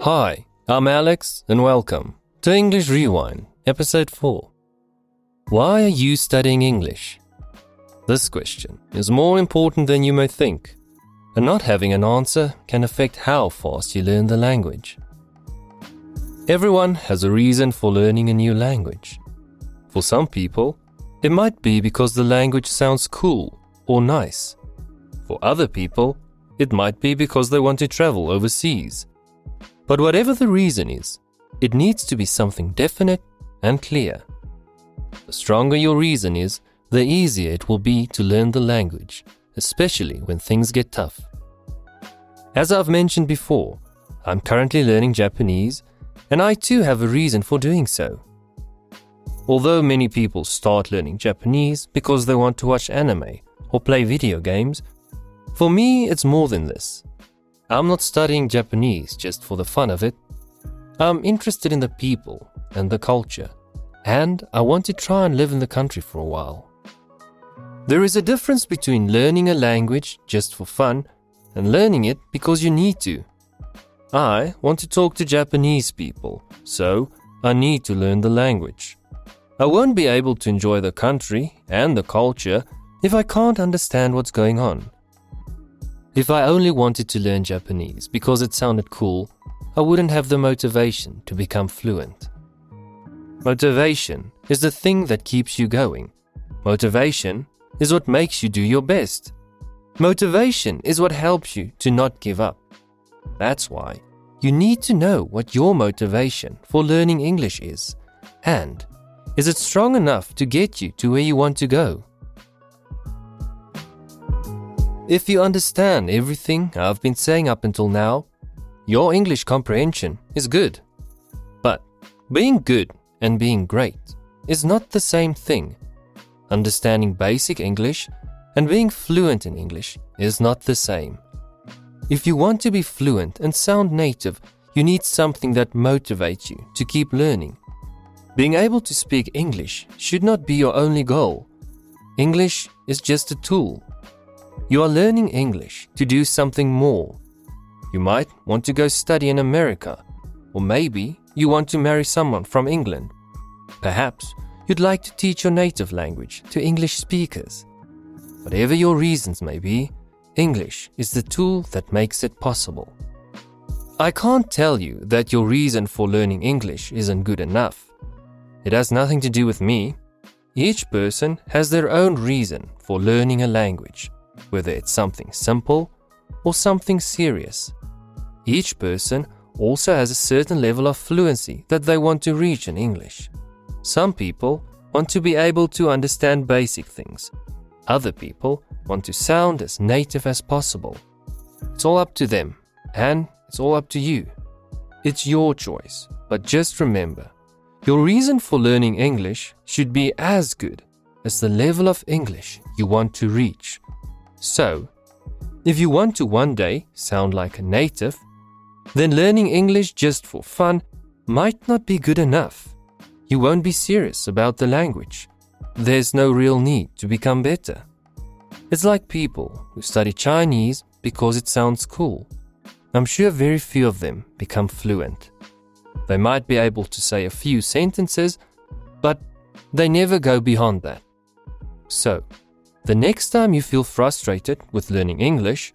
Hi, I'm Alex, and welcome to English Rewind, Episode 4. Why are you studying English? This question is more important than you may think, and not having an answer can affect how fast you learn the language. Everyone has a reason for learning a new language. For some people, it might be because the language sounds cool or nice. For other people, it might be because they want to travel overseas. But whatever the reason is, it needs to be something definite and clear. The stronger your reason is, the easier it will be to learn the language, especially when things get tough. As I've mentioned before, I'm currently learning Japanese, and I too have a reason for doing so. Although many people start learning Japanese because they want to watch anime or play video games, for me it's more than this. I'm not studying Japanese just for the fun of it. I'm interested in the people and the culture, and I want to try and live in the country for a while. There is a difference between learning a language just for fun and learning it because you need to. I want to talk to Japanese people, so I need to learn the language. I won't be able to enjoy the country and the culture if I can't understand what's going on. If I only wanted to learn Japanese because it sounded cool, I wouldn't have the motivation to become fluent. Motivation is the thing that keeps you going. Motivation is what makes you do your best. Motivation is what helps you to not give up. That's why you need to know what your motivation for learning English is and is it strong enough to get you to where you want to go? If you understand everything I've been saying up until now, your English comprehension is good. But being good and being great is not the same thing. Understanding basic English and being fluent in English is not the same. If you want to be fluent and sound native, you need something that motivates you to keep learning. Being able to speak English should not be your only goal. English is just a tool you are learning English to do something more. You might want to go study in America, or maybe you want to marry someone from England. Perhaps you'd like to teach your native language to English speakers. Whatever your reasons may be, English is the tool that makes it possible. I can't tell you that your reason for learning English isn't good enough. It has nothing to do with me. Each person has their own reason for learning a language whether it's something simple or something serious. Each person also has a certain level of fluency that they want to reach in English. Some people want to be able to understand basic things. Other people want to sound as native as possible. It's all up to them, and it's all up to you. It's your choice, but just remember your reason for learning English should be as good as the level of English you want to reach. So, if you want to one day sound like a native, then learning English just for fun might not be good enough. You won't be serious about the language. There's no real need to become better. It's like people who study Chinese because it sounds cool. I'm sure very few of them become fluent. They might be able to say a few sentences, but they never go beyond that. So, the next time you feel frustrated with learning English,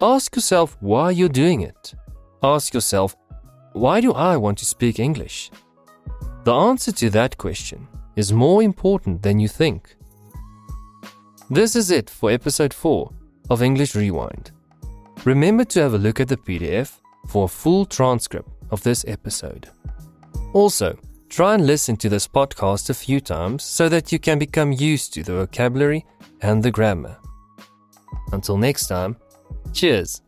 ask yourself why you're doing it. Ask yourself, why do I want to speak English? The answer to that question is more important than you think. This is it for episode 4 of English Rewind. Remember to have a look at the PDF for a full transcript of this episode. Also, try and listen to this podcast a few times so that you can become used to the vocabulary and the grammar. Until next time, cheers!